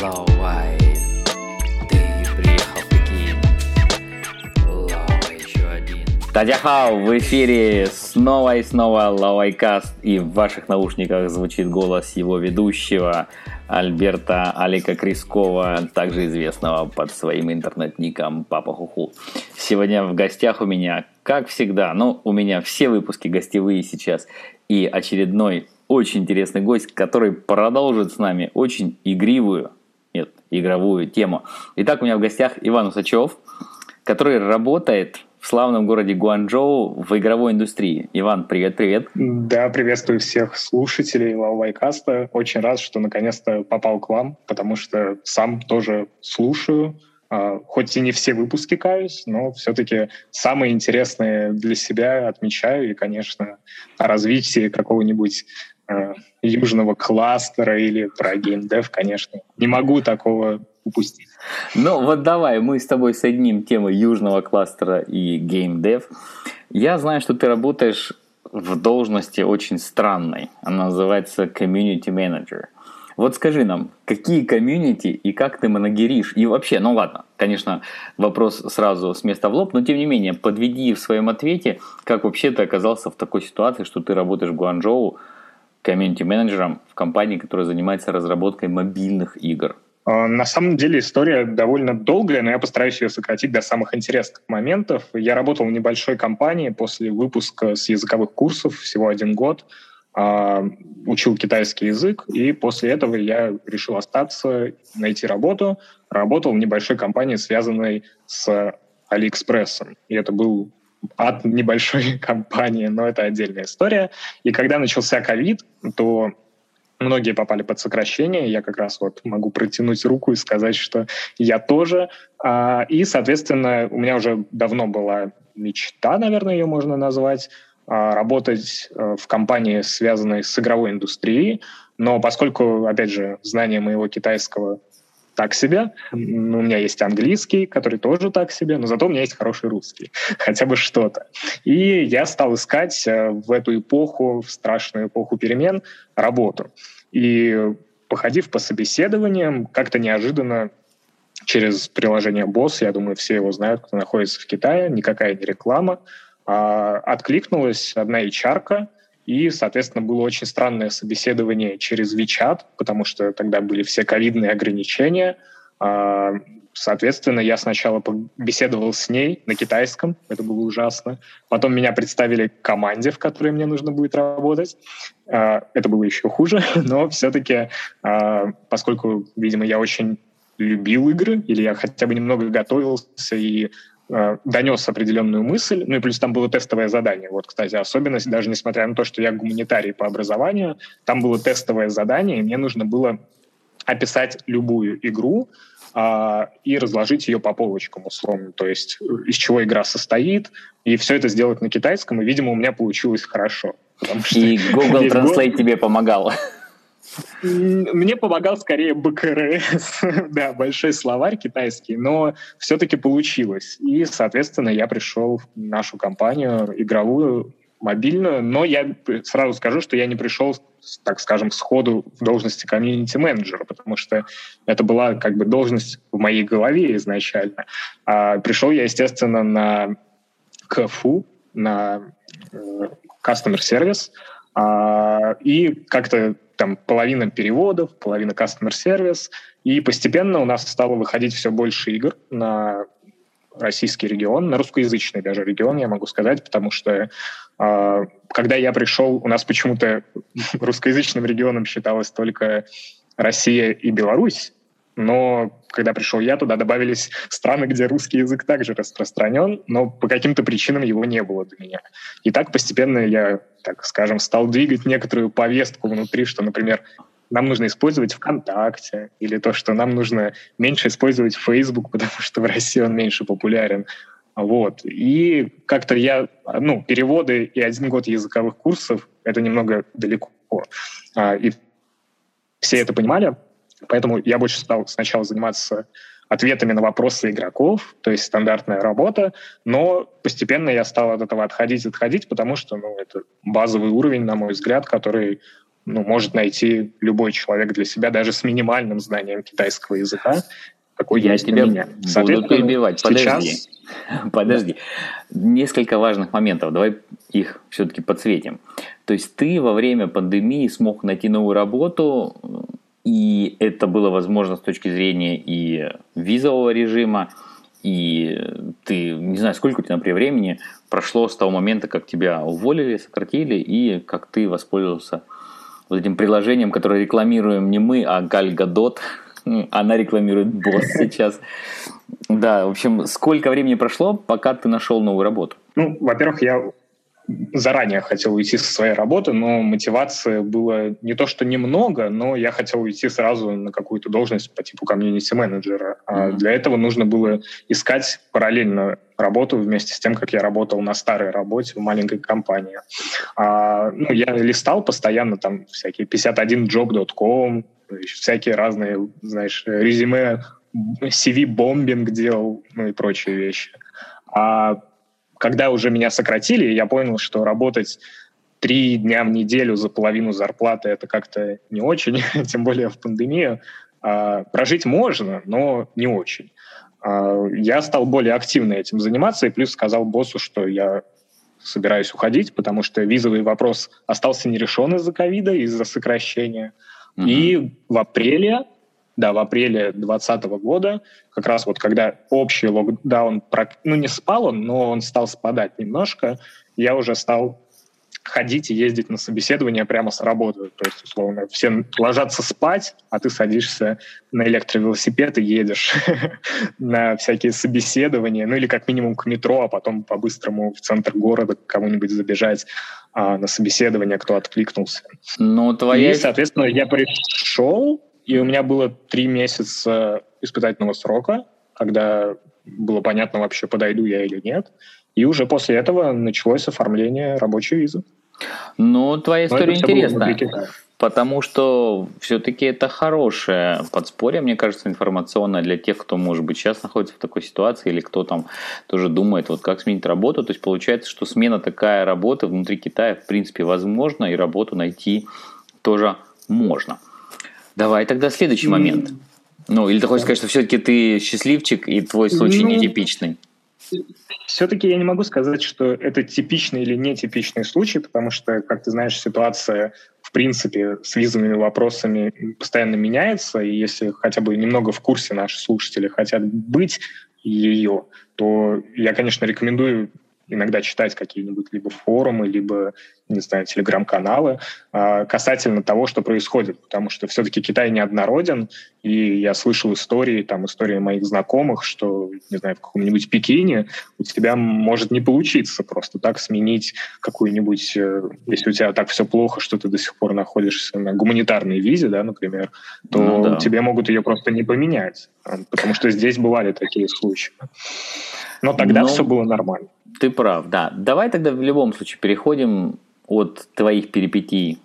Лаовай, ты приехал в Пекин. Лаовай еще один. 大家好, в эфире снова и снова Лаовайкаст, и в ваших наушниках звучит голос его ведущего Альберта Алика Крискова, также известного под своим интернет-ником Папа Хуху. Сегодня в гостях у меня, как всегда, ну, у меня все выпуски гостевые сейчас, и очередной очень интересный гость, который продолжит с нами очень игривую, нет, игровую тему. Итак, у меня в гостях Иван Усачев, который работает в славном городе Гуанчжоу в игровой индустрии. Иван, привет-привет. Да, приветствую всех слушателей Лаувайкаста. Очень рад, что наконец-то попал к вам, потому что сам тоже слушаю. А, хоть и не все выпуски каюсь, но все-таки самые интересные для себя отмечаю. И, конечно, о развитии какого-нибудь э, южного кластера или про геймдев, конечно, не могу такого упустить. Ну вот давай, мы с тобой соединим темы южного кластера и геймдев. Я знаю, что ты работаешь в должности очень странной. Она называется community manager. Вот скажи нам, какие комьюнити и как ты манагеришь? И вообще, ну ладно, конечно, вопрос сразу с места в лоб, но тем не менее, подведи в своем ответе, как вообще ты оказался в такой ситуации, что ты работаешь в Гуанчжоу комьюнити-менеджером в компании, которая занимается разработкой мобильных игр. А, на самом деле история довольно долгая, но я постараюсь ее сократить до самых интересных моментов. Я работал в небольшой компании после выпуска с языковых курсов всего один год. А, учил китайский язык, и после этого я решил остаться, найти работу. Работал в небольшой компании, связанной с Алиэкспрессом. И это был от небольшой компании, но это отдельная история. И когда начался ковид, то многие попали под сокращение. Я как раз вот могу протянуть руку и сказать, что я тоже. А, и, соответственно, у меня уже давно была мечта, наверное, ее можно назвать, а, работать э, в компании, связанной с игровой индустрией. Но поскольку, опять же, знание моего китайского так себе. У меня есть английский, который тоже так себе, но зато у меня есть хороший русский. Хотя бы что-то. И я стал искать э, в эту эпоху, в страшную эпоху перемен, работу. И походив по собеседованиям, как-то неожиданно через приложение Boss, я думаю, все его знают, кто находится в Китае, никакая не реклама, а, откликнулась одна HR, и, соответственно, было очень странное собеседование через WeChat, потому что тогда были все ковидные ограничения. А, соответственно, я сначала беседовал с ней на китайском, это было ужасно. Потом меня представили команде, в которой мне нужно будет работать. А, это было еще хуже, но все-таки, а, поскольку, видимо, я очень любил игры, или я хотя бы немного готовился и донес определенную мысль, ну и плюс там было тестовое задание. Вот, кстати, особенность, даже несмотря на то, что я гуманитарий по образованию, там было тестовое задание, и мне нужно было описать любую игру а, и разложить ее по полочкам условно, то есть из чего игра состоит, и все это сделать на китайском, и, видимо, у меня получилось хорошо. И Google Translate тебе помогал. Мне помогал скорее БКРС, да, большой словарь китайский, но все-таки получилось. И, соответственно, я пришел в нашу компанию игровую, мобильную, но я сразу скажу, что я не пришел, так скажем, сходу в должности комьюнити-менеджера, потому что это была как бы должность в моей голове изначально. А пришел я, естественно, на КФУ, на э, Customer Service, а, и как-то там половина переводов, половина customer service, и постепенно у нас стало выходить все больше игр на российский регион, на русскоязычный даже регион, я могу сказать, потому что э, когда я пришел, у нас почему-то русскоязычным регионом считалось только Россия и Беларусь, но когда пришел я, туда добавились страны, где русский язык также распространен, но по каким-то причинам его не было для меня. И так постепенно я, так скажем, стал двигать некоторую повестку внутри, что, например, нам нужно использовать ВКонтакте, или то, что нам нужно меньше использовать Facebook, потому что в России он меньше популярен. Вот. И как-то я, ну, переводы и один год языковых курсов — это немного далеко. А, и все это понимали, Поэтому я больше стал сначала заниматься ответами на вопросы игроков, то есть стандартная работа, но постепенно я стал от этого отходить, отходить, потому что ну, это базовый уровень, на мой взгляд, который ну, может найти любой человек для себя, даже с минимальным знанием китайского языка, какой Я тебя меня. буду перебивать. Сейчас... Подожди. Подожди. Несколько важных моментов. Давай их все-таки подсветим. То есть ты во время пандемии смог найти новую работу, и это было возможно с точки зрения и визового режима, и ты, не знаю, сколько у тебя, например, времени прошло с того момента, как тебя уволили, сократили, и как ты воспользовался вот этим приложением, которое рекламируем не мы, а Галь Гадот. Она рекламирует босс сейчас. Да, в общем, сколько времени прошло, пока ты нашел новую работу? Ну, во-первых, я заранее хотел уйти со своей работы, но мотивации было не то, что немного, но я хотел уйти сразу на какую-то должность по типу комьюнити-менеджера. А mm-hmm. для этого нужно было искать параллельно работу вместе с тем, как я работал на старой работе в маленькой компании. А, ну, я листал постоянно там всякие 51job.com, всякие разные, знаешь, резюме, CV-бомбинг делал, ну и прочие вещи. А когда уже меня сократили, я понял, что работать три дня в неделю за половину зарплаты это как-то не очень, тем более в пандемию. А, прожить можно, но не очень. А, я стал более активно этим заниматься и плюс сказал боссу, что я собираюсь уходить, потому что визовый вопрос остался нерешен из-за ковида, из-за сокращения. Mm-hmm. И в апреле да, в апреле 2020 года, как раз вот когда общий локдаун, ну не спал он, но он стал спадать немножко, я уже стал ходить и ездить на собеседование прямо с работы. То есть, условно, все ложатся спать, а ты садишься на электровелосипед и едешь на всякие собеседования, ну или как минимум к метро, а потом по-быстрому в центр города к кому-нибудь забежать а, на собеседование, кто откликнулся. Ну, твоя... И, соответственно, я пришел, и у меня было три месяца испытательного срока, когда было понятно вообще, подойду я или нет. И уже после этого началось оформление рабочей визы. Ну, твоя история интересная. Потому что все-таки это хорошее подспорье, мне кажется, информационное для тех, кто, может быть, сейчас находится в такой ситуации, или кто там тоже думает, вот как сменить работу. То есть получается, что смена такая работы внутри Китая, в принципе, возможна, и работу найти тоже можно. Давай тогда следующий момент. Ну, или ты хочешь сказать, что все-таки ты счастливчик, и твой случай ну, нетипичный? Все-таки я не могу сказать, что это типичный или нетипичный случай, потому что, как ты знаешь, ситуация в принципе с визовыми вопросами постоянно меняется, и если хотя бы немного в курсе наши слушатели хотят быть ее, то я, конечно, рекомендую иногда читать какие-нибудь либо форумы, либо, не знаю, телеграм-каналы э, касательно того, что происходит, потому что все-таки Китай неоднороден, и я слышал истории, там, истории моих знакомых, что, не знаю, в каком-нибудь Пекине у тебя может не получиться просто так сменить какую-нибудь, э, если у тебя так все плохо, что ты до сих пор находишься на гуманитарной визе, да, например, то ну, да. тебе могут ее просто не поменять, потому что здесь бывали такие случаи. Но тогда Но... все было нормально. Ты прав, да. Давай тогда в любом случае переходим от твоих перипетий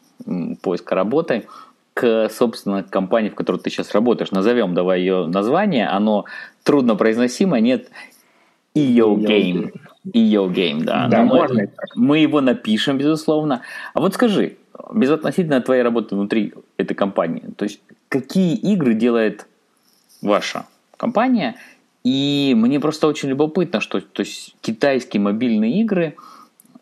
поиска работы к, собственно, компании, в которой ты сейчас работаешь. Назовем давай ее название. Оно трудно произносимо, нет EO Game. EO Game, да. да мы, мы его напишем, безусловно. А вот скажи, безотносительно твоей работы внутри этой компании, то есть какие игры делает ваша компания – и мне просто очень любопытно, что то есть, китайские мобильные игры,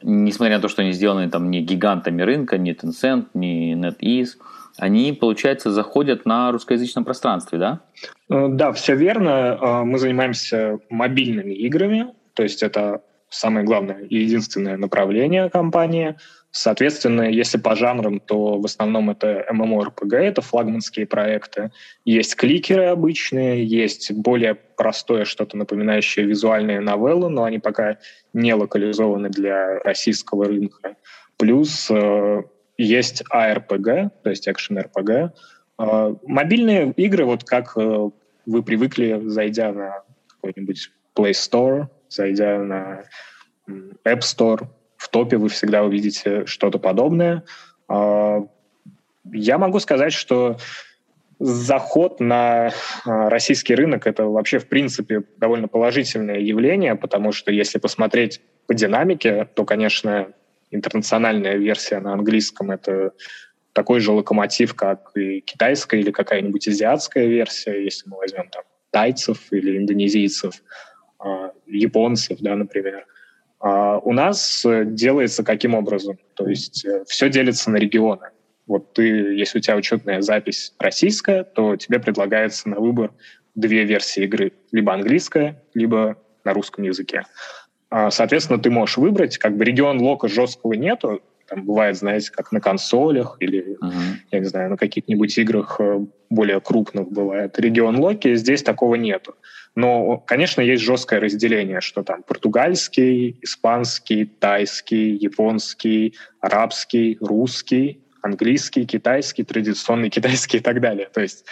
несмотря на то, что они сделаны там не гигантами рынка, не Tencent, не NetEase, они, получается, заходят на русскоязычном пространстве, да? Э, да, все верно. Э, мы занимаемся мобильными играми, то есть это самое главное и единственное направление компании – Соответственно, если по жанрам, то в основном это MMORPG, это флагманские проекты. Есть кликеры обычные, есть более простое что-то напоминающее визуальные новеллы, но они пока не локализованы для российского рынка. Плюс э, есть ARPG, то есть Action RPG. Э, мобильные игры, вот как э, вы привыкли, зайдя на какой-нибудь Play Store, зайдя на App Store, в топе вы всегда увидите что-то подобное. А, я могу сказать, что заход на а, российский рынок это вообще в принципе довольно положительное явление, потому что если посмотреть по динамике, то, конечно, интернациональная версия на английском это такой же локомотив, как и китайская или какая-нибудь азиатская версия, если мы возьмем там тайцев или индонезийцев, а, японцев, да, например. А у нас делается каким образом? То есть э, все делится на регионы. Вот ты, если у тебя учетная запись российская, то тебе предлагается на выбор две версии игры. Либо английская, либо на русском языке. А, соответственно, ты можешь выбрать, как бы регион лока жесткого нету, там бывает, знаете, как на консолях или, uh-huh. я не знаю, на каких-нибудь играх э, более крупных бывает. Регион Локи здесь такого нету. Но, конечно, есть жесткое разделение, что там португальский, испанский, тайский, японский, арабский, русский, английский, китайский, традиционный китайский и так далее. То есть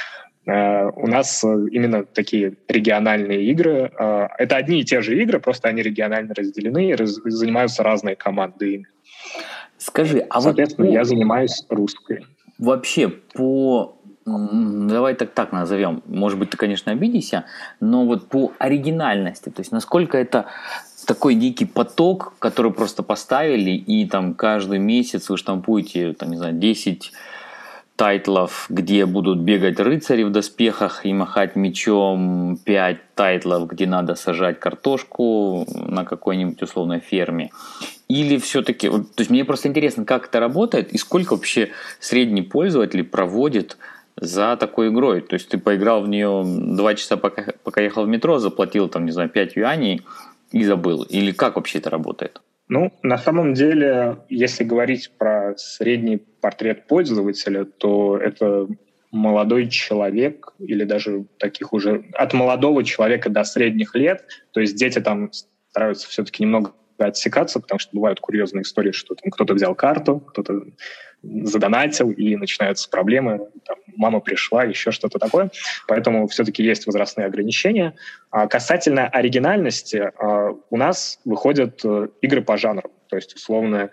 э, у нас именно такие региональные игры. Э, это одни и те же игры, просто они регионально разделены и раз, занимаются разные команды ими. Скажи, а Соответственно, вот... я занимаюсь русской. Вообще, по давай так так назовем. Может быть, ты, конечно, обидишься, но вот по оригинальности, то есть насколько это такой дикий поток, который просто поставили, и там каждый месяц вы штампуете, там, не знаю, 10 тайтлов, где будут бегать рыцари в доспехах и махать мечом, 5 тайтлов, где надо сажать картошку на какой-нибудь условной ферме. Или все-таки, то есть мне просто интересно, как это работает и сколько вообще средний пользователь проводит за такой игрой. То есть ты поиграл в нее 2 часа, пока, пока ехал в метро, заплатил там, не знаю, 5 юаней и забыл. Или как вообще это работает? Ну, на самом деле, если говорить про средний портрет пользователя, то это молодой человек или даже таких уже от молодого человека до средних лет. То есть дети там стараются все-таки немного отсекаться, потому что бывают курьезные истории, что там кто-то взял карту, кто-то задонатил, и начинаются проблемы. Там, мама пришла, еще что-то такое. Поэтому все-таки есть возрастные ограничения. А касательно оригинальности, а, у нас выходят э, игры по жанру. То есть, условно,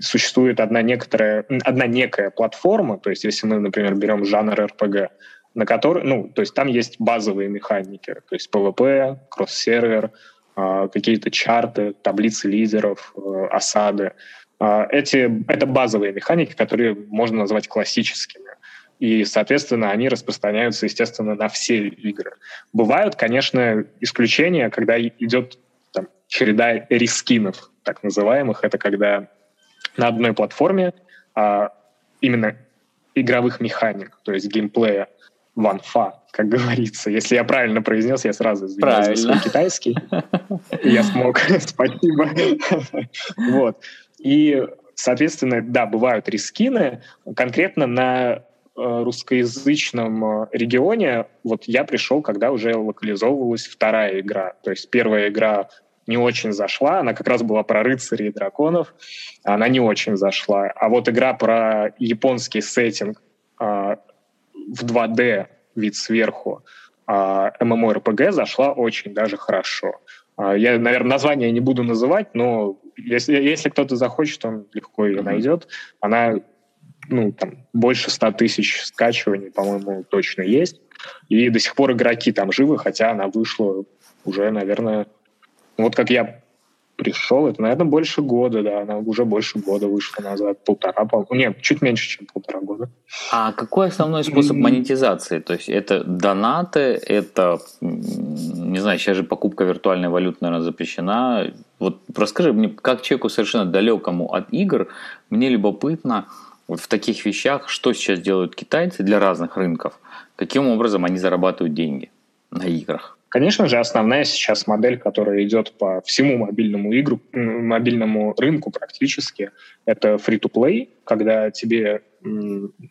существует одна некоторая, одна некая платформа, то есть если мы, например, берем жанр RPG, на который, ну, то есть там есть базовые механики, то есть PvP, кросс-сервер, а, какие-то чарты, таблицы лидеров, э, осады. А, эти, это базовые механики, которые можно назвать классическими. И, соответственно, они распространяются, естественно, на все игры. Бывают, конечно, исключения, когда идет там, череда рискинов, так называемых. Это когда на одной платформе а, именно игровых механик, то есть геймплея, ванфа, как говорится. Если я правильно произнес, я сразу извиняюсь за свой китайский. Я смог. Спасибо. Вот. И, соответственно, да, бывают рискины. Конкретно на э, русскоязычном э, регионе вот я пришел, когда уже локализовывалась вторая игра. То есть первая игра не очень зашла, она как раз была про рыцарей и драконов, она не очень зашла. А вот игра про японский сеттинг э, в 2D, вид сверху, а MMORPG зашла очень даже хорошо. А, я, наверное, название не буду называть, но если, если кто-то захочет, он легко ее найдет. Она ну, там, больше 100 тысяч скачиваний, по-моему, точно есть. И до сих пор игроки там живы, хотя она вышла уже, наверное, вот как я пришел, это, наверное, больше года, да, она уже больше года вышла назад, полтора, пол... нет, чуть меньше, чем полтора года. А какой основной способ монетизации? То есть это донаты, это, не знаю, сейчас же покупка виртуальной валюты, наверное, запрещена. Вот расскажи мне, как человеку совершенно далекому от игр, мне любопытно вот в таких вещах, что сейчас делают китайцы для разных рынков, каким образом они зарабатывают деньги на играх. Конечно же, основная сейчас модель, которая идет по всему мобильному игру, мобильному рынку практически, это free-to-play, когда тебе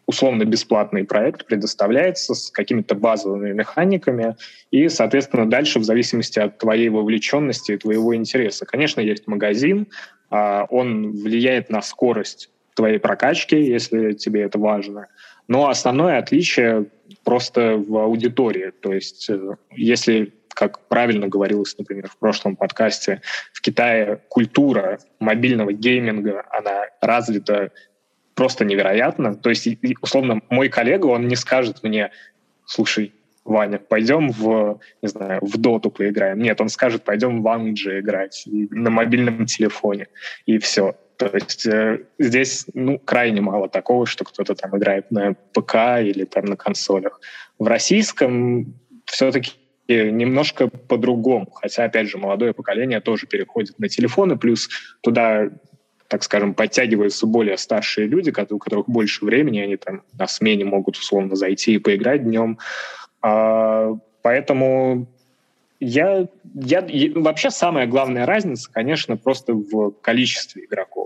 условно бесплатный проект предоставляется с какими-то базовыми механиками, и, соответственно, дальше в зависимости от твоей вовлеченности и твоего интереса. Конечно, есть магазин, а, он влияет на скорость твоей прокачки, если тебе это важно. Но основное отличие просто в аудитории. То есть э, если как правильно говорилось, например, в прошлом подкасте, в Китае культура мобильного гейминга, она развита просто невероятно. То есть, условно, мой коллега, он не скажет мне, слушай, Ваня, пойдем в, не знаю, в доту поиграем. Нет, он скажет, пойдем в Анджи играть на мобильном телефоне. И все. То есть э, здесь ну, крайне мало такого, что кто-то там играет на ПК или там на консолях. В российском все-таки немножко по-другому. Хотя, опять же, молодое поколение тоже переходит на телефоны, плюс туда, так скажем, подтягиваются более старшие люди, у которых больше времени, они там на смене могут условно зайти и поиграть днем. А, поэтому я, я, вообще самая главная разница, конечно, просто в количестве игроков.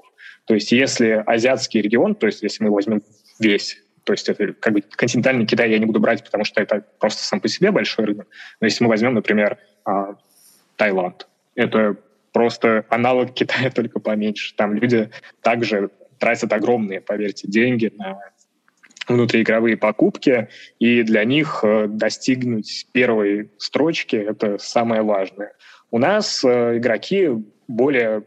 То есть если азиатский регион, то есть если мы возьмем весь то есть это как бы континентальный Китай я не буду брать, потому что это просто сам по себе большой рынок. Но если мы возьмем, например, а, Таиланд, это просто аналог Китая, только поменьше. Там люди также тратят огромные, поверьте, деньги на внутриигровые покупки, и для них э, достигнуть первой строчки — это самое важное. У нас э, игроки более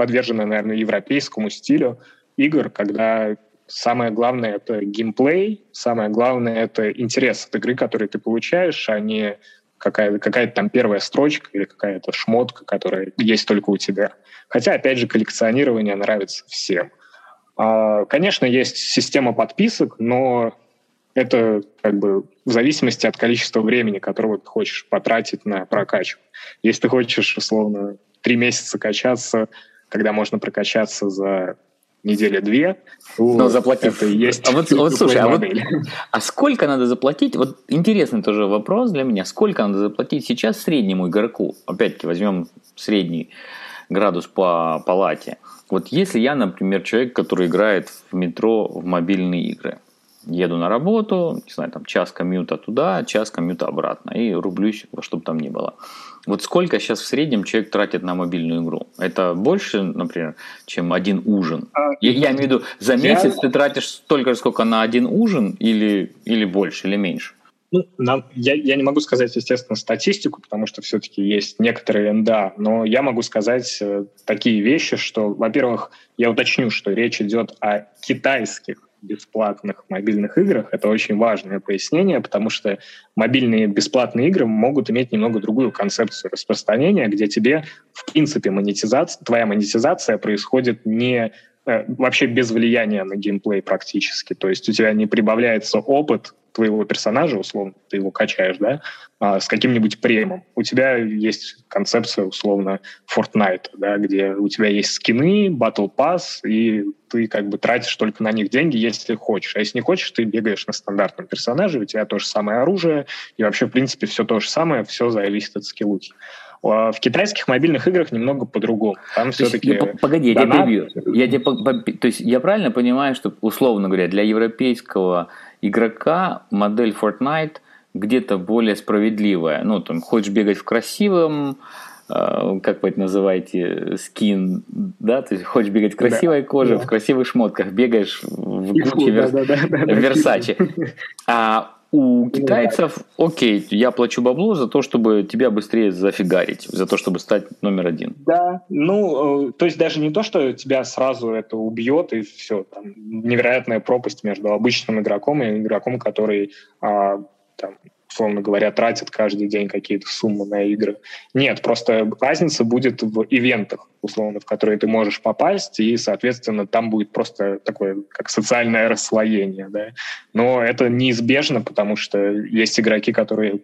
подвержены, наверное, европейскому стилю игр, когда Самое главное — это геймплей, самое главное — это интерес от игры, который ты получаешь, а не какая-то какая там первая строчка или какая-то шмотка, которая есть только у тебя. Хотя, опять же, коллекционирование нравится всем. А, конечно, есть система подписок, но это как бы в зависимости от количества времени, которого ты хочешь потратить на прокачку. Если ты хочешь, условно, три месяца качаться, когда можно прокачаться за недели две, но заплатив. Это есть а вот, вот слушай, а, вот, а сколько надо заплатить? Вот интересный тоже вопрос для меня. Сколько надо заплатить сейчас среднему игроку? Опять-таки возьмем средний градус по палате. Вот если я, например, человек, который играет в метро в мобильные игры, еду на работу, не знаю, там час комьюта туда, час комьюта обратно, и рублюсь во что бы там ни было. Вот сколько сейчас в среднем человек тратит на мобильную игру? Это больше, например, чем один ужин? А, я, я имею в виду, за месяц я... ты тратишь столько же, сколько на один ужин, или, или больше, или меньше? Ну, нам, я, я не могу сказать, естественно, статистику, потому что все-таки есть некоторые НДА, но я могу сказать э, такие вещи, что, во-первых, я уточню, что речь идет о китайских бесплатных мобильных играх. Это очень важное пояснение, потому что мобильные бесплатные игры могут иметь немного другую концепцию распространения, где тебе, в принципе, монетизация, твоя монетизация происходит не э, вообще без влияния на геймплей практически. То есть у тебя не прибавляется опыт твоего персонажа, условно, ты его качаешь, да, а, с каким-нибудь премом. У тебя есть концепция, условно, Fortnite, да, где у тебя есть скины, Battle Pass, и ты как бы тратишь только на них деньги, если хочешь. А если не хочешь, ты бегаешь на стандартном персонаже, у тебя то же самое оружие, и вообще, в принципе, все то же самое, все зависит от скиллухи. А в китайских мобильных играх немного по-другому. Там все-таки... Ну, погоди, донат... я тебя перебью. Я тебе, то есть я правильно понимаю, что, условно говоря, для европейского игрока модель Fortnite где-то более справедливая. Ну, там, хочешь бегать в красивом, э, как вы это называете, скин, да, то есть хочешь бегать в красивой да, коже, да. в красивых шмотках, бегаешь в Гуччи, Вер... да, да, да, да. А у китайцев, окей, я плачу бабло за то, чтобы тебя быстрее зафигарить, за то, чтобы стать номер один. Да, ну, э, то есть даже не то, что тебя сразу это убьет, и все, там, невероятная пропасть между обычным игроком и игроком, который а, там, условно говоря, тратят каждый день какие-то суммы на игры. Нет, просто разница будет в ивентах, условно, в которые ты можешь попасть, и, соответственно, там будет просто такое, как социальное расслоение, да. Но это неизбежно, потому что есть игроки, которые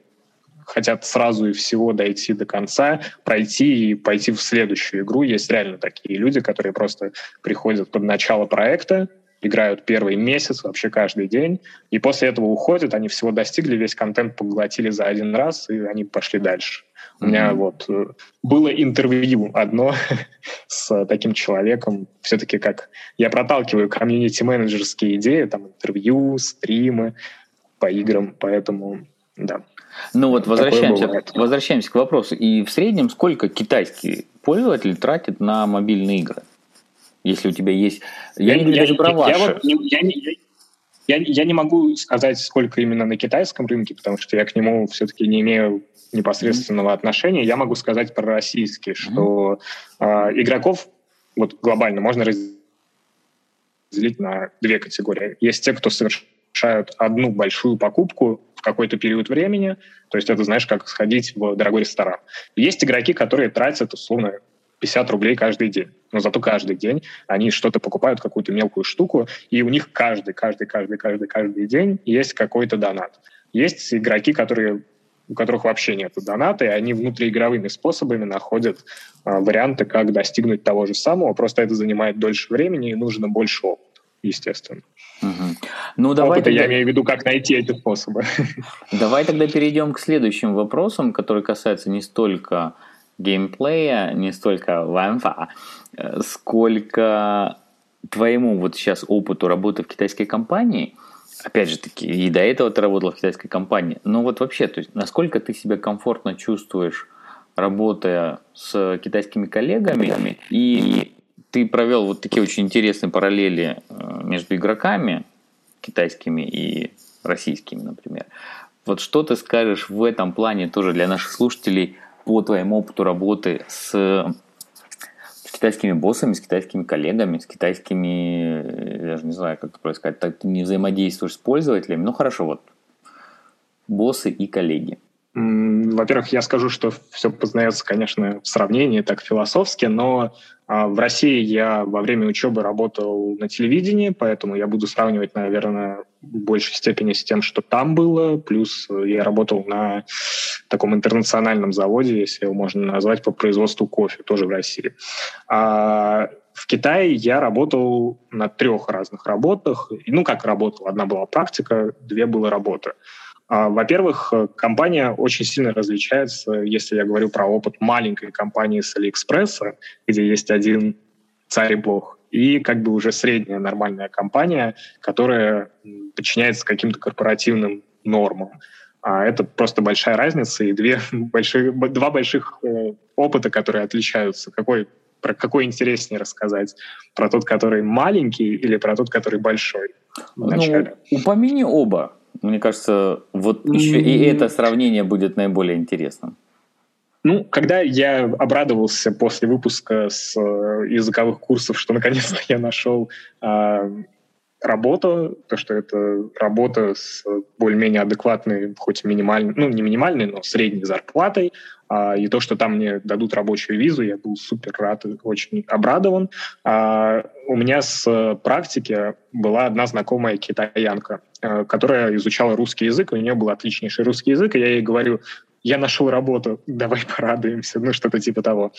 хотят сразу и всего дойти до конца, пройти и пойти в следующую игру. Есть реально такие люди, которые просто приходят под начало проекта, играют первый месяц вообще каждый день, и после этого уходят, они всего достигли, весь контент поглотили за один раз, и они пошли дальше. Mm-hmm. У меня вот э, было интервью одно с таким человеком, все-таки как я проталкиваю комьюнити-менеджерские идеи, там интервью, стримы по играм, поэтому да. Ну вот возвращаемся, возвращаемся к вопросу. И в среднем сколько китайский пользователь тратит на мобильные игры? Если у тебя есть... Я, я не говорю даже про ваши. Я, вот, я, я, я, я не могу сказать, сколько именно на китайском рынке, потому что я к нему все-таки не имею непосредственного mm-hmm. отношения. Я могу сказать про российский, что mm-hmm. э, игроков вот глобально можно разделить на две категории. Есть те, кто совершают одну большую покупку в какой-то период времени, то есть это, знаешь, как сходить в дорогой ресторан. Есть игроки, которые тратят, условно, 50 рублей каждый день. Но зато каждый день они что-то покупают, какую-то мелкую штуку, и у них каждый, каждый, каждый, каждый, каждый день есть какой-то донат. Есть игроки, которые у которых вообще нет доната, и они внутриигровыми способами находят а, варианты, как достигнуть того же самого. Просто это занимает дольше времени и нужно больше опыта, естественно. Угу. Ну, давай Опыта тогда... я имею в виду, как найти эти способы. Давай тогда перейдем к следующим вопросам, которые касаются не столько геймплея, не столько ванфа, э, сколько твоему вот сейчас опыту работы в китайской компании, опять же таки, и до этого ты работал в китайской компании, но вот вообще, то есть насколько ты себя комфортно чувствуешь, работая с китайскими коллегами, и ты провел вот такие очень интересные параллели э, между игроками китайскими и российскими, например. Вот что ты скажешь в этом плане тоже для наших слушателей по твоему опыту работы с, с китайскими боссами, с китайскими коллегами, с китайскими, я даже не знаю, как это происходит, так ты не взаимодействуешь с пользователями. Ну хорошо, вот боссы и коллеги. Во-первых, я скажу, что все познается, конечно, в сравнении, так философски, но а, в России я во время учебы работал на телевидении, поэтому я буду сравнивать, наверное, в большей степени с тем, что там было. Плюс я работал на таком интернациональном заводе, если его можно назвать, по производству кофе, тоже в России. А в Китае я работал на трех разных работах. Ну, как работал? Одна была практика, две было работы. А, во-первых, компания очень сильно различается, если я говорю про опыт маленькой компании с Алиэкспресса, где есть один царь и бог, и как бы уже средняя нормальная компания, которая подчиняется каким-то корпоративным нормам. А это просто большая разница и две больших, два больших э, опыта, которые отличаются. Какой, про какой интереснее рассказать? Про тот, который маленький или про тот, который большой? Ну, упомяни оба. Мне кажется, вот еще и это сравнение будет наиболее интересным. Ну, когда я обрадовался после выпуска с э, языковых курсов, что наконец-то я нашел э, работу, то, что это работа с более-менее адекватной, хоть минимальной, ну, не минимальной, но средней зарплатой, а, и то, что там мне дадут рабочую визу, я был супер рад и очень обрадован. А, у меня с практики была одна знакомая китаянка, а, которая изучала русский язык, у нее был отличнейший русский язык, и я ей говорю, я нашел работу, давай порадуемся, ну что-то типа того.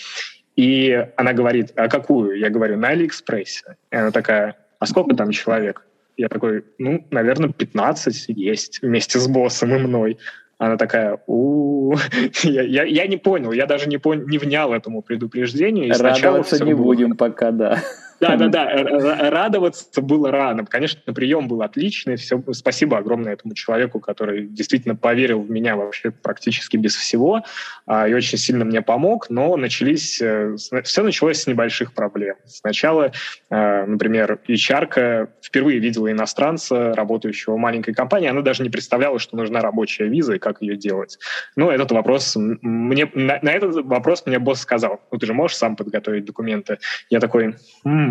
И она говорит, а какую? Я говорю, на Алиэкспрессе. И она такая, а сколько там человек? Я такой, ну, наверное, 15 есть вместе с боссом и мной. Она такая, у, я, я, я не понял, я даже не, пон... не внял этому предупреждению. И Радоваться не было... будем пока, да. Да, да, да. Радоваться было рано. Конечно, прием был отличный. Все, спасибо огромное этому человеку, который действительно поверил в меня вообще практически без всего а, и очень сильно мне помог. Но начались, э, все началось с небольших проблем. Сначала, э, например, HR впервые видела иностранца, работающего в маленькой компании. Она даже не представляла, что нужна рабочая виза и как ее делать. Но этот вопрос мне на, на этот вопрос мне босс сказал: "Ну ты же можешь сам подготовить документы?" Я такой. М-м,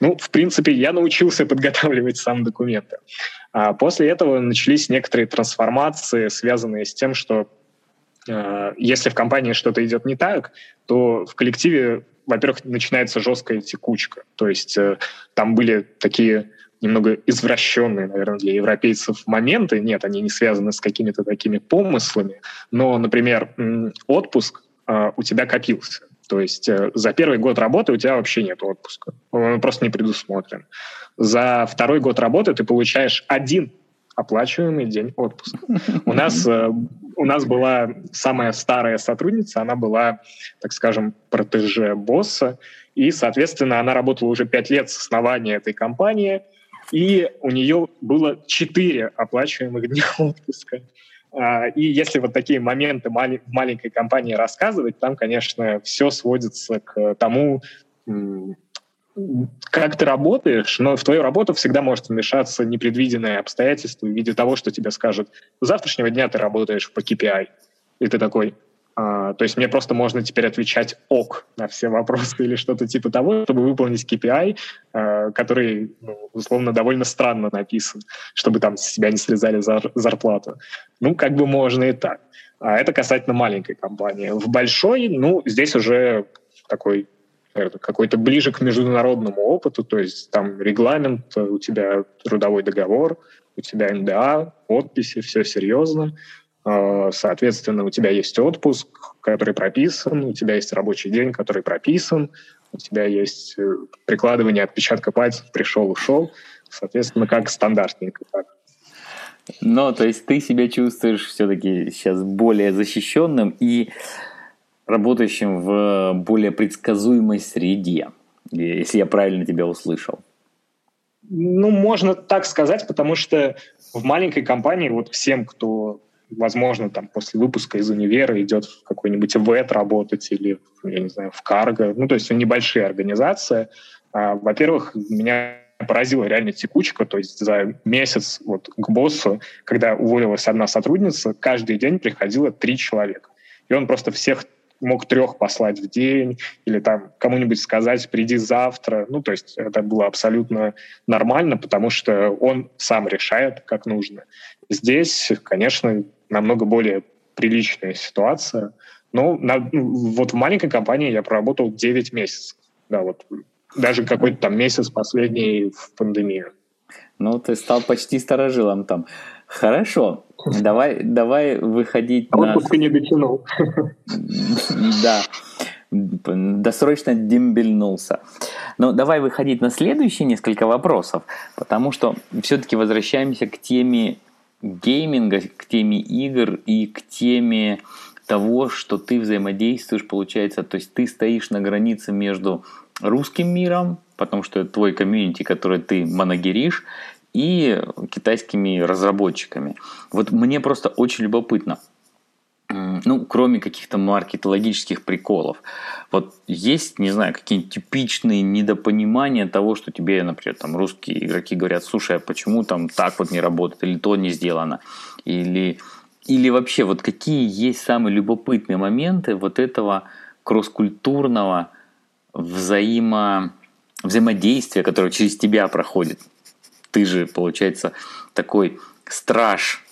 ну, в принципе, я научился подготавливать сам документы. А после этого начались некоторые трансформации, связанные с тем, что э, если в компании что-то идет не так, то в коллективе, во-первых, начинается жесткая текучка. То есть э, там были такие немного извращенные, наверное, для европейцев моменты. Нет, они не связаны с какими-то такими помыслами. Но, например, отпуск э, у тебя копился. То есть э, за первый год работы у тебя вообще нет отпуска. Он просто не предусмотрен. За второй год работы ты получаешь один оплачиваемый день отпуска. У нас, э, у нас была самая старая сотрудница, она была, так скажем, протеже босса, и, соответственно, она работала уже пять лет с основания этой компании, и у нее было четыре оплачиваемых дня отпуска. А, и если вот такие моменты в маленькой компании рассказывать, там, конечно, все сводится к тому, как ты работаешь, но в твою работу всегда может вмешаться непредвиденное обстоятельство в виде того, что тебе скажут, с завтрашнего дня ты работаешь по KPI. И ты такой, а, то есть мне просто можно теперь отвечать ок на все вопросы или что-то типа того, чтобы выполнить KPI, а, который, ну, условно, довольно странно написан, чтобы там с себя не срезали зар- зарплату. Ну, как бы можно и так. А это касательно маленькой компании. В большой, ну, здесь уже такой какой-то ближе к международному опыту, то есть там регламент, у тебя трудовой договор, у тебя НДА, подписи, все серьезно. А, соответственно, у тебя есть отпуск, который прописан, у тебя есть рабочий день, который прописан, у тебя есть э, прикладывание отпечатка пальцев, пришел, ушел. Соответственно, как стандартненько. Так. Ну, то есть ты себя чувствуешь все-таки сейчас более защищенным и работающим в более предсказуемой среде, если я правильно тебя услышал. Ну, можно так сказать, потому что в маленькой компании вот всем, кто, возможно, там после выпуска из универа идет в какой-нибудь ВЭТ работать или, я не знаю, в Карго, ну, то есть небольшие организации, а, во-первых, меня поразила реально текучка, то есть за месяц вот к боссу, когда уволилась одна сотрудница, каждый день приходило три человека. И он просто всех мог трех послать в день или там кому-нибудь сказать «приди завтра». Ну, то есть это было абсолютно нормально, потому что он сам решает, как нужно. Здесь, конечно, намного более приличная ситуация. Но на, вот в маленькой компании я проработал 9 месяцев. Да, вот даже какой-то там месяц последний в пандемию. Ну, ты стал почти старожилом там. Хорошо, давай, давай выходить а на... Отпуск не дотянул. Да, досрочно дембельнулся. Но давай выходить на следующие несколько вопросов, потому что все-таки возвращаемся к теме гейминга, к теме игр и к теме того, что ты взаимодействуешь, получается, то есть ты стоишь на границе между русским миром, потому что это твой комьюнити, который ты манагеришь, и китайскими разработчиками. Вот мне просто очень любопытно, ну, кроме каких-то маркетологических приколов, вот есть, не знаю, какие-нибудь типичные недопонимания того, что тебе, например, там русские игроки говорят, слушай, а почему там так вот не работает, или то не сделано, или, или вообще вот какие есть самые любопытные моменты вот этого кросс-культурного взаимо, взаимодействия, которое через тебя проходит? Ты же, получается, такой страж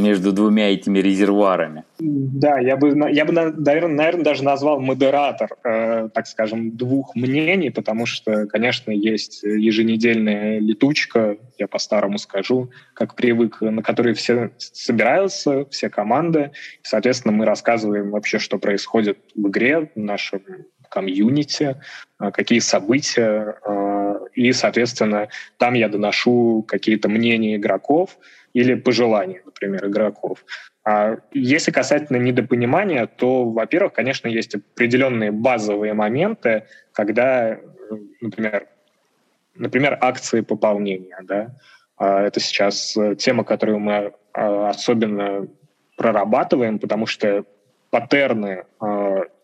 между двумя этими резервуарами. Да, я бы, я бы наверное, даже назвал модератор, э, так скажем, двух мнений, потому что, конечно, есть еженедельная летучка, я по-старому скажу, как привык, на которой все собираются, все команды. Соответственно, мы рассказываем вообще, что происходит в игре, в нашем комьюнити, э, какие события, э, и, соответственно, там я доношу какие-то мнения игроков или пожелания, например, игроков. А если касательно недопонимания, то, во-первых, конечно, есть определенные базовые моменты, когда, например, например акции пополнения. Да? А это сейчас тема, которую мы а, особенно прорабатываем, потому что паттерны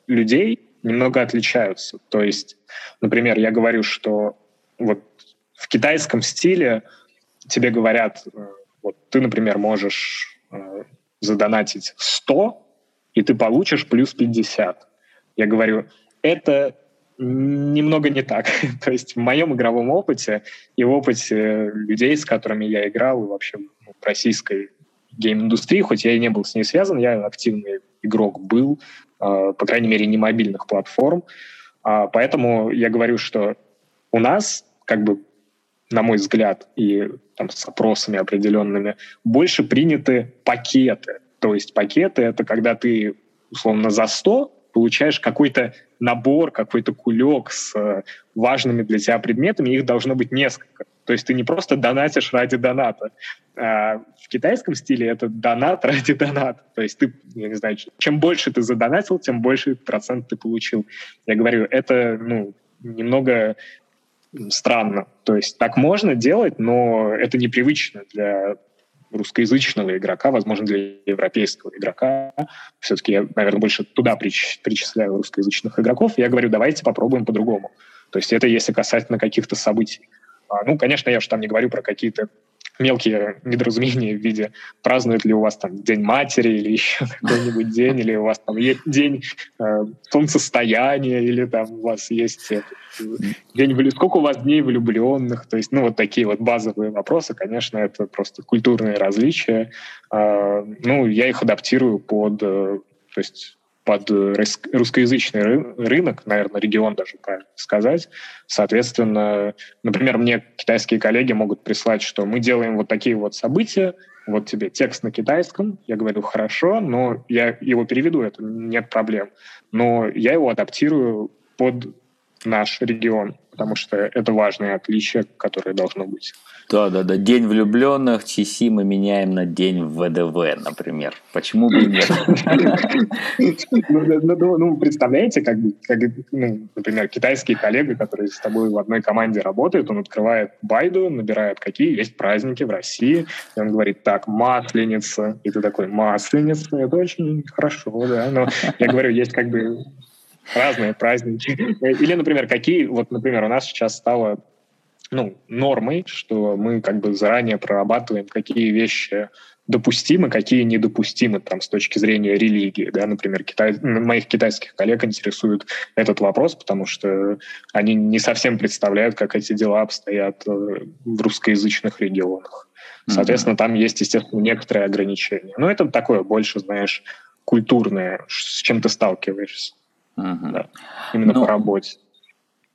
людей немного отличаются. То есть, например, я говорю, что вот в китайском стиле тебе говорят, э, вот ты, например, можешь э, задонатить 100, и ты получишь плюс 50. Я говорю, это немного не так. То есть в моем игровом опыте и в опыте людей, с которыми я играл, и вообще в российской гейм-индустрии, хоть я и не был с ней связан, я активный игрок был, э, по крайней мере, не мобильных платформ. Э, поэтому я говорю, что у нас, как бы, на мой взгляд, и там, с опросами определенными, больше приняты пакеты. То есть пакеты — это когда ты, условно, за 100 получаешь какой-то набор, какой-то кулек с э, важными для тебя предметами, их должно быть несколько. То есть ты не просто донатишь ради доната. А в китайском стиле это донат ради доната. То есть ты, я не знаю, чем больше ты задонатил, тем больше процент ты получил. Я говорю, это ну, немного странно. То есть так можно делать, но это непривычно для русскоязычного игрока, возможно, для европейского игрока. Все-таки я, наверное, больше туда причисляю русскоязычных игроков. Я говорю, давайте попробуем по-другому. То есть это если касательно каких-то событий. А, ну, конечно, я уж там не говорю про какие-то мелкие недоразумения в виде празднует ли у вас там День матери или еще какой-нибудь день, или у вас там есть день э, солнцестояния, или там у вас есть э, день сколько у вас дней влюбленных, то есть, ну, вот такие вот базовые вопросы, конечно, это просто культурные различия. Э, ну, я их адаптирую под, э, то есть, под русскоязычный рынок, наверное, регион даже правильно сказать. Соответственно, например, мне китайские коллеги могут прислать, что мы делаем вот такие вот события, вот тебе текст на китайском, я говорю, хорошо, но я его переведу, это нет проблем. Но я его адаптирую под наш регион, потому что это важное отличие, которое должно быть. Да, да, да. День влюбленных Чиси мы меняем на день ВДВ, например. Почему бы нет? Ну, ну, ну, представляете, как, например, китайский коллега, который с тобой в одной команде работает, он открывает Байду, набирает, какие есть праздники в России, и он говорит, так, масленица, и ты такой, масленица, это очень хорошо, да, но я говорю, есть как бы разные праздники. Или, например, какие, вот, например, у нас сейчас стало ну, нормой, что мы как бы заранее прорабатываем, какие вещи допустимы, какие недопустимы там с точки зрения религии. Да? Например, китай... моих китайских коллег интересует этот вопрос, потому что они не совсем представляют, как эти дела обстоят э, в русскоязычных регионах. Соответственно, mm-hmm. там есть, естественно, некоторые ограничения. Но это такое больше, знаешь, культурное, с чем ты сталкиваешься. Mm-hmm. Да. Именно Но... по работе.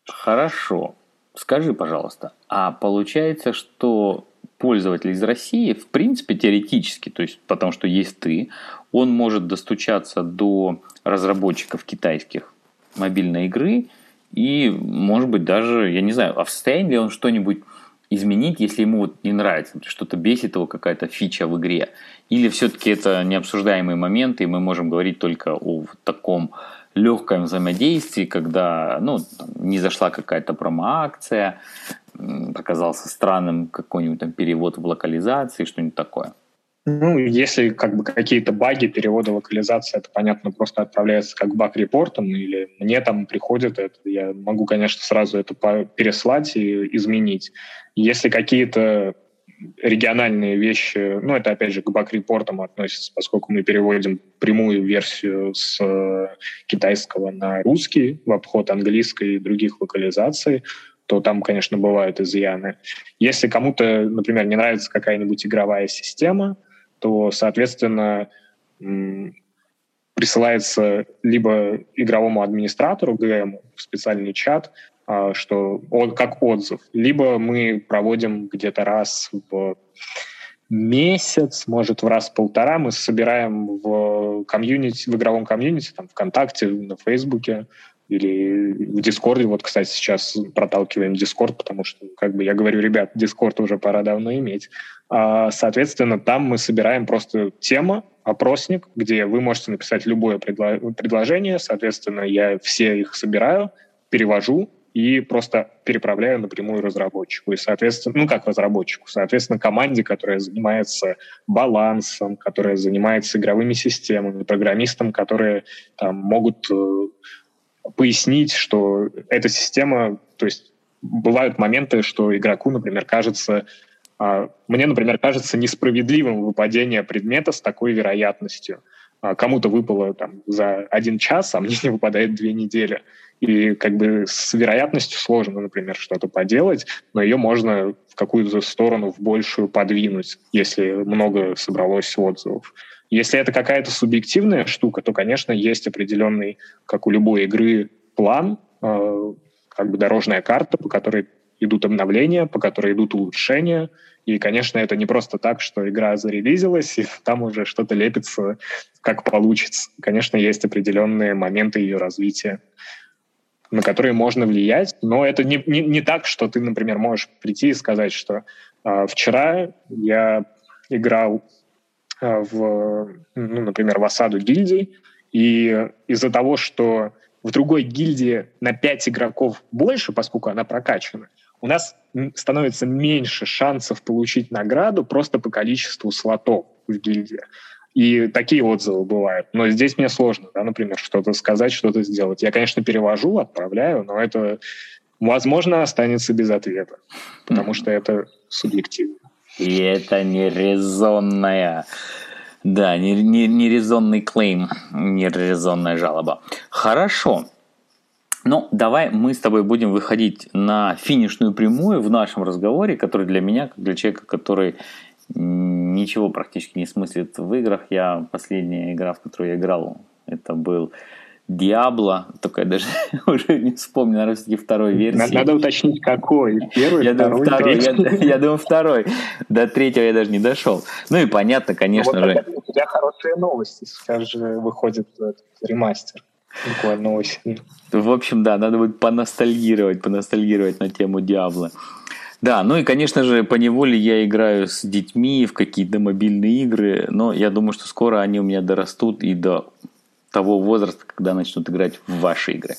Хорошо. Скажи, пожалуйста, а получается, что пользователь из России, в принципе, теоретически, то есть потому что есть ты, он может достучаться до разработчиков китайских мобильной игры и, может быть, даже, я не знаю, а в состоянии ли он что-нибудь изменить, если ему вот не нравится, что-то бесит его какая-то фича в игре, или все-таки это необсуждаемые моменты, и мы можем говорить только о таком легком взаимодействии, когда ну, не зашла какая-то промо-акция, показался странным какой-нибудь там перевод в локализации, что-нибудь такое. Ну, если как бы какие-то баги перевода локализации, это, понятно, просто отправляется как баг-репортом, или мне там приходит это, я могу, конечно, сразу это переслать и изменить. Если какие-то региональные вещи, ну, это, опять же, к бак-репортам относится, поскольку мы переводим прямую версию с э, китайского на русский в обход английской и других локализаций, то там, конечно, бывают изъяны. Если кому-то, например, не нравится какая-нибудь игровая система, то, соответственно, присылается либо игровому администратору, ГМ, в специальный чат, что он как отзыв. Либо мы проводим где-то раз в месяц, может, в раз в полтора мы собираем в комьюнити, в игровом комьюнити, там, ВКонтакте, на Фейсбуке или в Discord'е. Вот, кстати, сейчас проталкиваем Discord, потому что, как бы я говорю, ребят, Discord уже пора давно иметь. А, соответственно, там мы собираем просто тема, опросник, где вы можете написать любое предло- предложение. Соответственно, я все их собираю, перевожу, и просто переправляю напрямую разработчику. И, соответственно, ну как разработчику, соответственно, команде, которая занимается балансом, которая занимается игровыми системами, программистам, которые там, могут э, пояснить, что эта система, то есть бывают моменты, что игроку, например, кажется, э, мне, например, кажется несправедливым выпадение предмета с такой вероятностью. А кому-то выпало там за один час, а мне не выпадает две недели. И как бы с вероятностью сложно, например, что-то поделать, но ее можно в какую-то сторону, в большую подвинуть, если много собралось отзывов. Если это какая-то субъективная штука, то, конечно, есть определенный, как у любой игры, план, э, как бы дорожная карта, по которой идут обновления, по которой идут улучшения. И, конечно, это не просто так, что игра зарелизилась, и там уже что-то лепится, как получится. Конечно, есть определенные моменты ее развития на которые можно влиять, но это не, не, не так, что ты, например, можешь прийти и сказать, что э, вчера я играл э, в, ну, например, в осаду гильдии, и из-за того, что в другой гильдии на 5 игроков больше, поскольку она прокачана, у нас становится меньше шансов получить награду просто по количеству слотов в гильдии. И такие отзывы бывают. Но здесь мне сложно, да, например, что-то сказать, что-то сделать. Я, конечно, перевожу, отправляю, но это, возможно, останется без ответа, потому что это субъективно. И это нерезонная да, нерезонный не, не клейм, нерезонная жалоба. Хорошо. Ну, давай мы с тобой будем выходить на финишную прямую в нашем разговоре, который для меня, как для человека, который ничего практически не смыслит в играх. Я последняя игра, в которую я играл, Это был Диабло, только я даже уже не вспомню, наверное, все-таки второй версии. Надо, надо уточнить, какой. Первый, я второй, второй я, я думаю, второй. До третьего я даже не дошел. Ну и понятно, конечно вот же. У тебя хорошие новости. Сейчас же выходит ремастер. Буквально осенью. В общем, да, надо будет поностальгировать, поностальгировать на тему Диабло. Да, ну и, конечно же, по неволе я играю с детьми в какие-то мобильные игры, но я думаю, что скоро они у меня дорастут и до того возраста, когда начнут играть в ваши игры.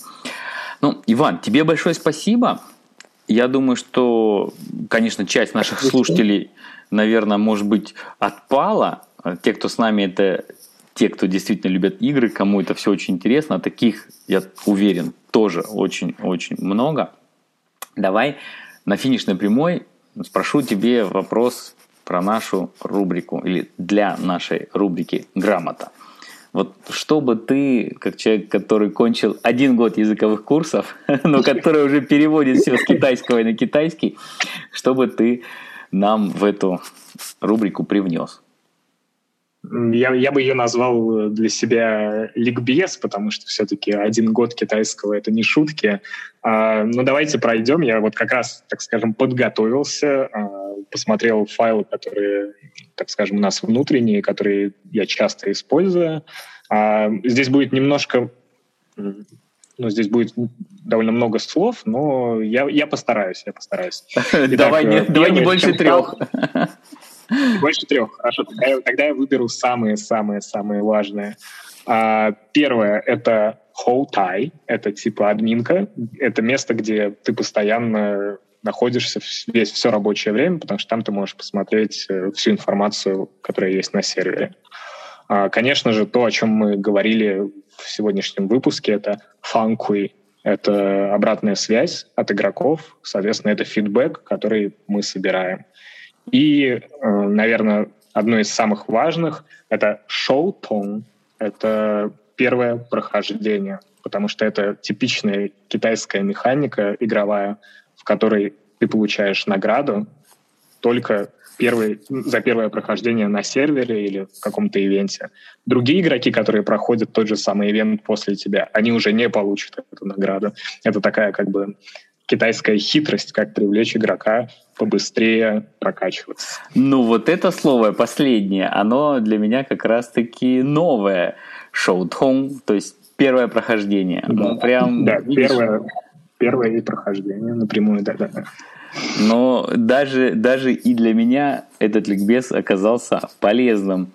Ну, Иван, тебе большое спасибо. Я думаю, что, конечно, часть наших слушателей, наверное, может быть, отпала. Те, кто с нами, это те, кто действительно любят игры, кому это все очень интересно. Таких, я уверен, тоже очень-очень много. Давай на финишной прямой спрошу тебе вопрос про нашу рубрику или для нашей рубрики «Грамота». Вот чтобы ты, как человек, который кончил один год языковых курсов, но который уже переводит все с китайского на китайский, чтобы ты нам в эту рубрику привнес? Я, я бы ее назвал для себя ликбез, потому что все-таки один год китайского — это не шутки. А, ну, давайте пройдем. Я вот как раз, так скажем, подготовился, а, посмотрел файлы, которые, так скажем, у нас внутренние, которые я часто использую. А, здесь будет немножко... Ну, здесь будет довольно много слов, но я, я постараюсь, я постараюсь. давай, не, давай не больше трех. Больше трех. Хорошо, тогда я, тогда я выберу самые-самые-самые важные. А, первое — это Хоутай. Это типа админка. Это место, где ты постоянно находишься весь все рабочее время, потому что там ты можешь посмотреть э, всю информацию, которая есть на сервере. А, конечно же, то, о чем мы говорили в сегодняшнем выпуске, это фанкуи. Это обратная связь от игроков, соответственно, это фидбэк, который мы собираем. И, э, наверное, одно из самых важных — это шоу-тон. Это первое прохождение, потому что это типичная китайская механика игровая, в которой ты получаешь награду только первый, за первое прохождение на сервере или в каком-то ивенте. Другие игроки, которые проходят тот же самый ивент после тебя, они уже не получат эту награду. Это такая как бы китайская хитрость, как привлечь игрока побыстрее прокачиваться. Ну вот это слово последнее, оно для меня как раз-таки новое. Шоу-тон, то есть первое прохождение. Да, ну, прям, да первое, первое и прохождение напрямую, да-да-да. Но даже, даже и для меня этот ликбез оказался полезным.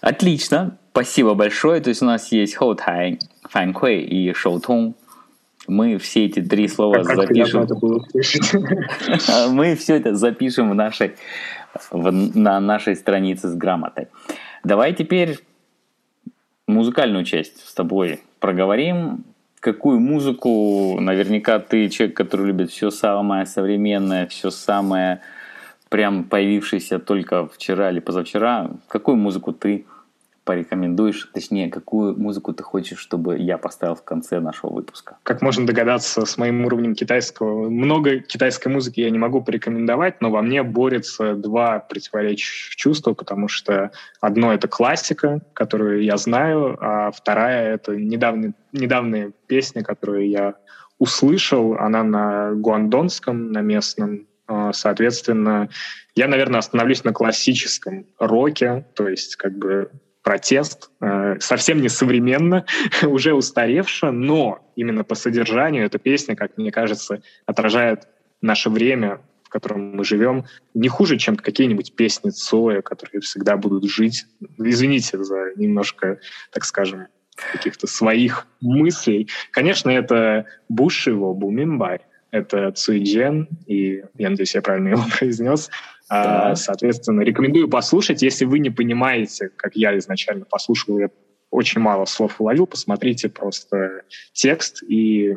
Отлично, спасибо большое. То есть у нас есть хоутай, фанкуэй и шоутун мы все эти три слова как запишем. Мы все это запишем в нашей, в, на нашей странице с грамотой. Давай теперь музыкальную часть с тобой проговорим. Какую музыку, наверняка ты человек, который любит все самое современное, все самое прям появившееся только вчера или позавчера. Какую музыку ты порекомендуешь, точнее, какую музыку ты хочешь, чтобы я поставил в конце нашего выпуска? Как можно догадаться, с моим уровнем китайского, много китайской музыки я не могу порекомендовать, но во мне борются два противоречащих чувства, потому что одно — это классика, которую я знаю, а вторая — это недавние, недавняя песня, которую я услышал, она на гуандонском, на местном, а, Соответственно, я, наверное, остановлюсь на классическом роке, то есть как бы протест, э, совсем не современно, уже устаревшая, но именно по содержанию эта песня, как мне кажется, отражает наше время, в котором мы живем, не хуже, чем какие-нибудь песни Цоя, которые всегда будут жить. Извините за немножко, так скажем, каких-то своих мыслей. Конечно, это Бушиво, Бумимбай, это Цуйджен, и я надеюсь, я правильно его произнес. А, да. Соответственно, рекомендую послушать. Если вы не понимаете, как я изначально послушал, я очень мало слов уловил, посмотрите просто текст, и,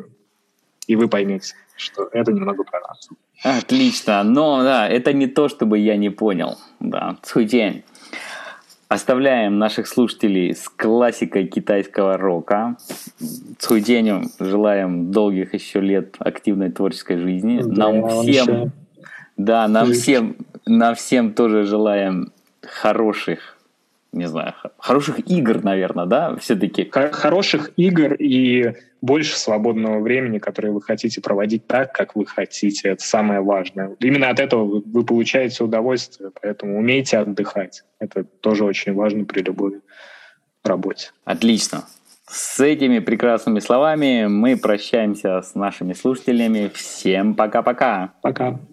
и вы поймете, что это немного про нас. Отлично. Но да, это не то, чтобы я не понял. Да, Цуйдень. Оставляем наших слушателей с классикой китайского рока. Цуйденю желаем долгих еще лет активной творческой жизни. Да, Нам всем, да, нам всем, нам всем тоже желаем хороших не знаю, хороших игр, наверное, да, все-таки? Хороших игр и больше свободного времени, которое вы хотите проводить так, как вы хотите. Это самое важное. Именно от этого вы получаете удовольствие, поэтому умейте отдыхать. Это тоже очень важно при любой работе. Отлично. С этими прекрасными словами мы прощаемся с нашими слушателями. Всем пока-пока. Пока. -пока. пока.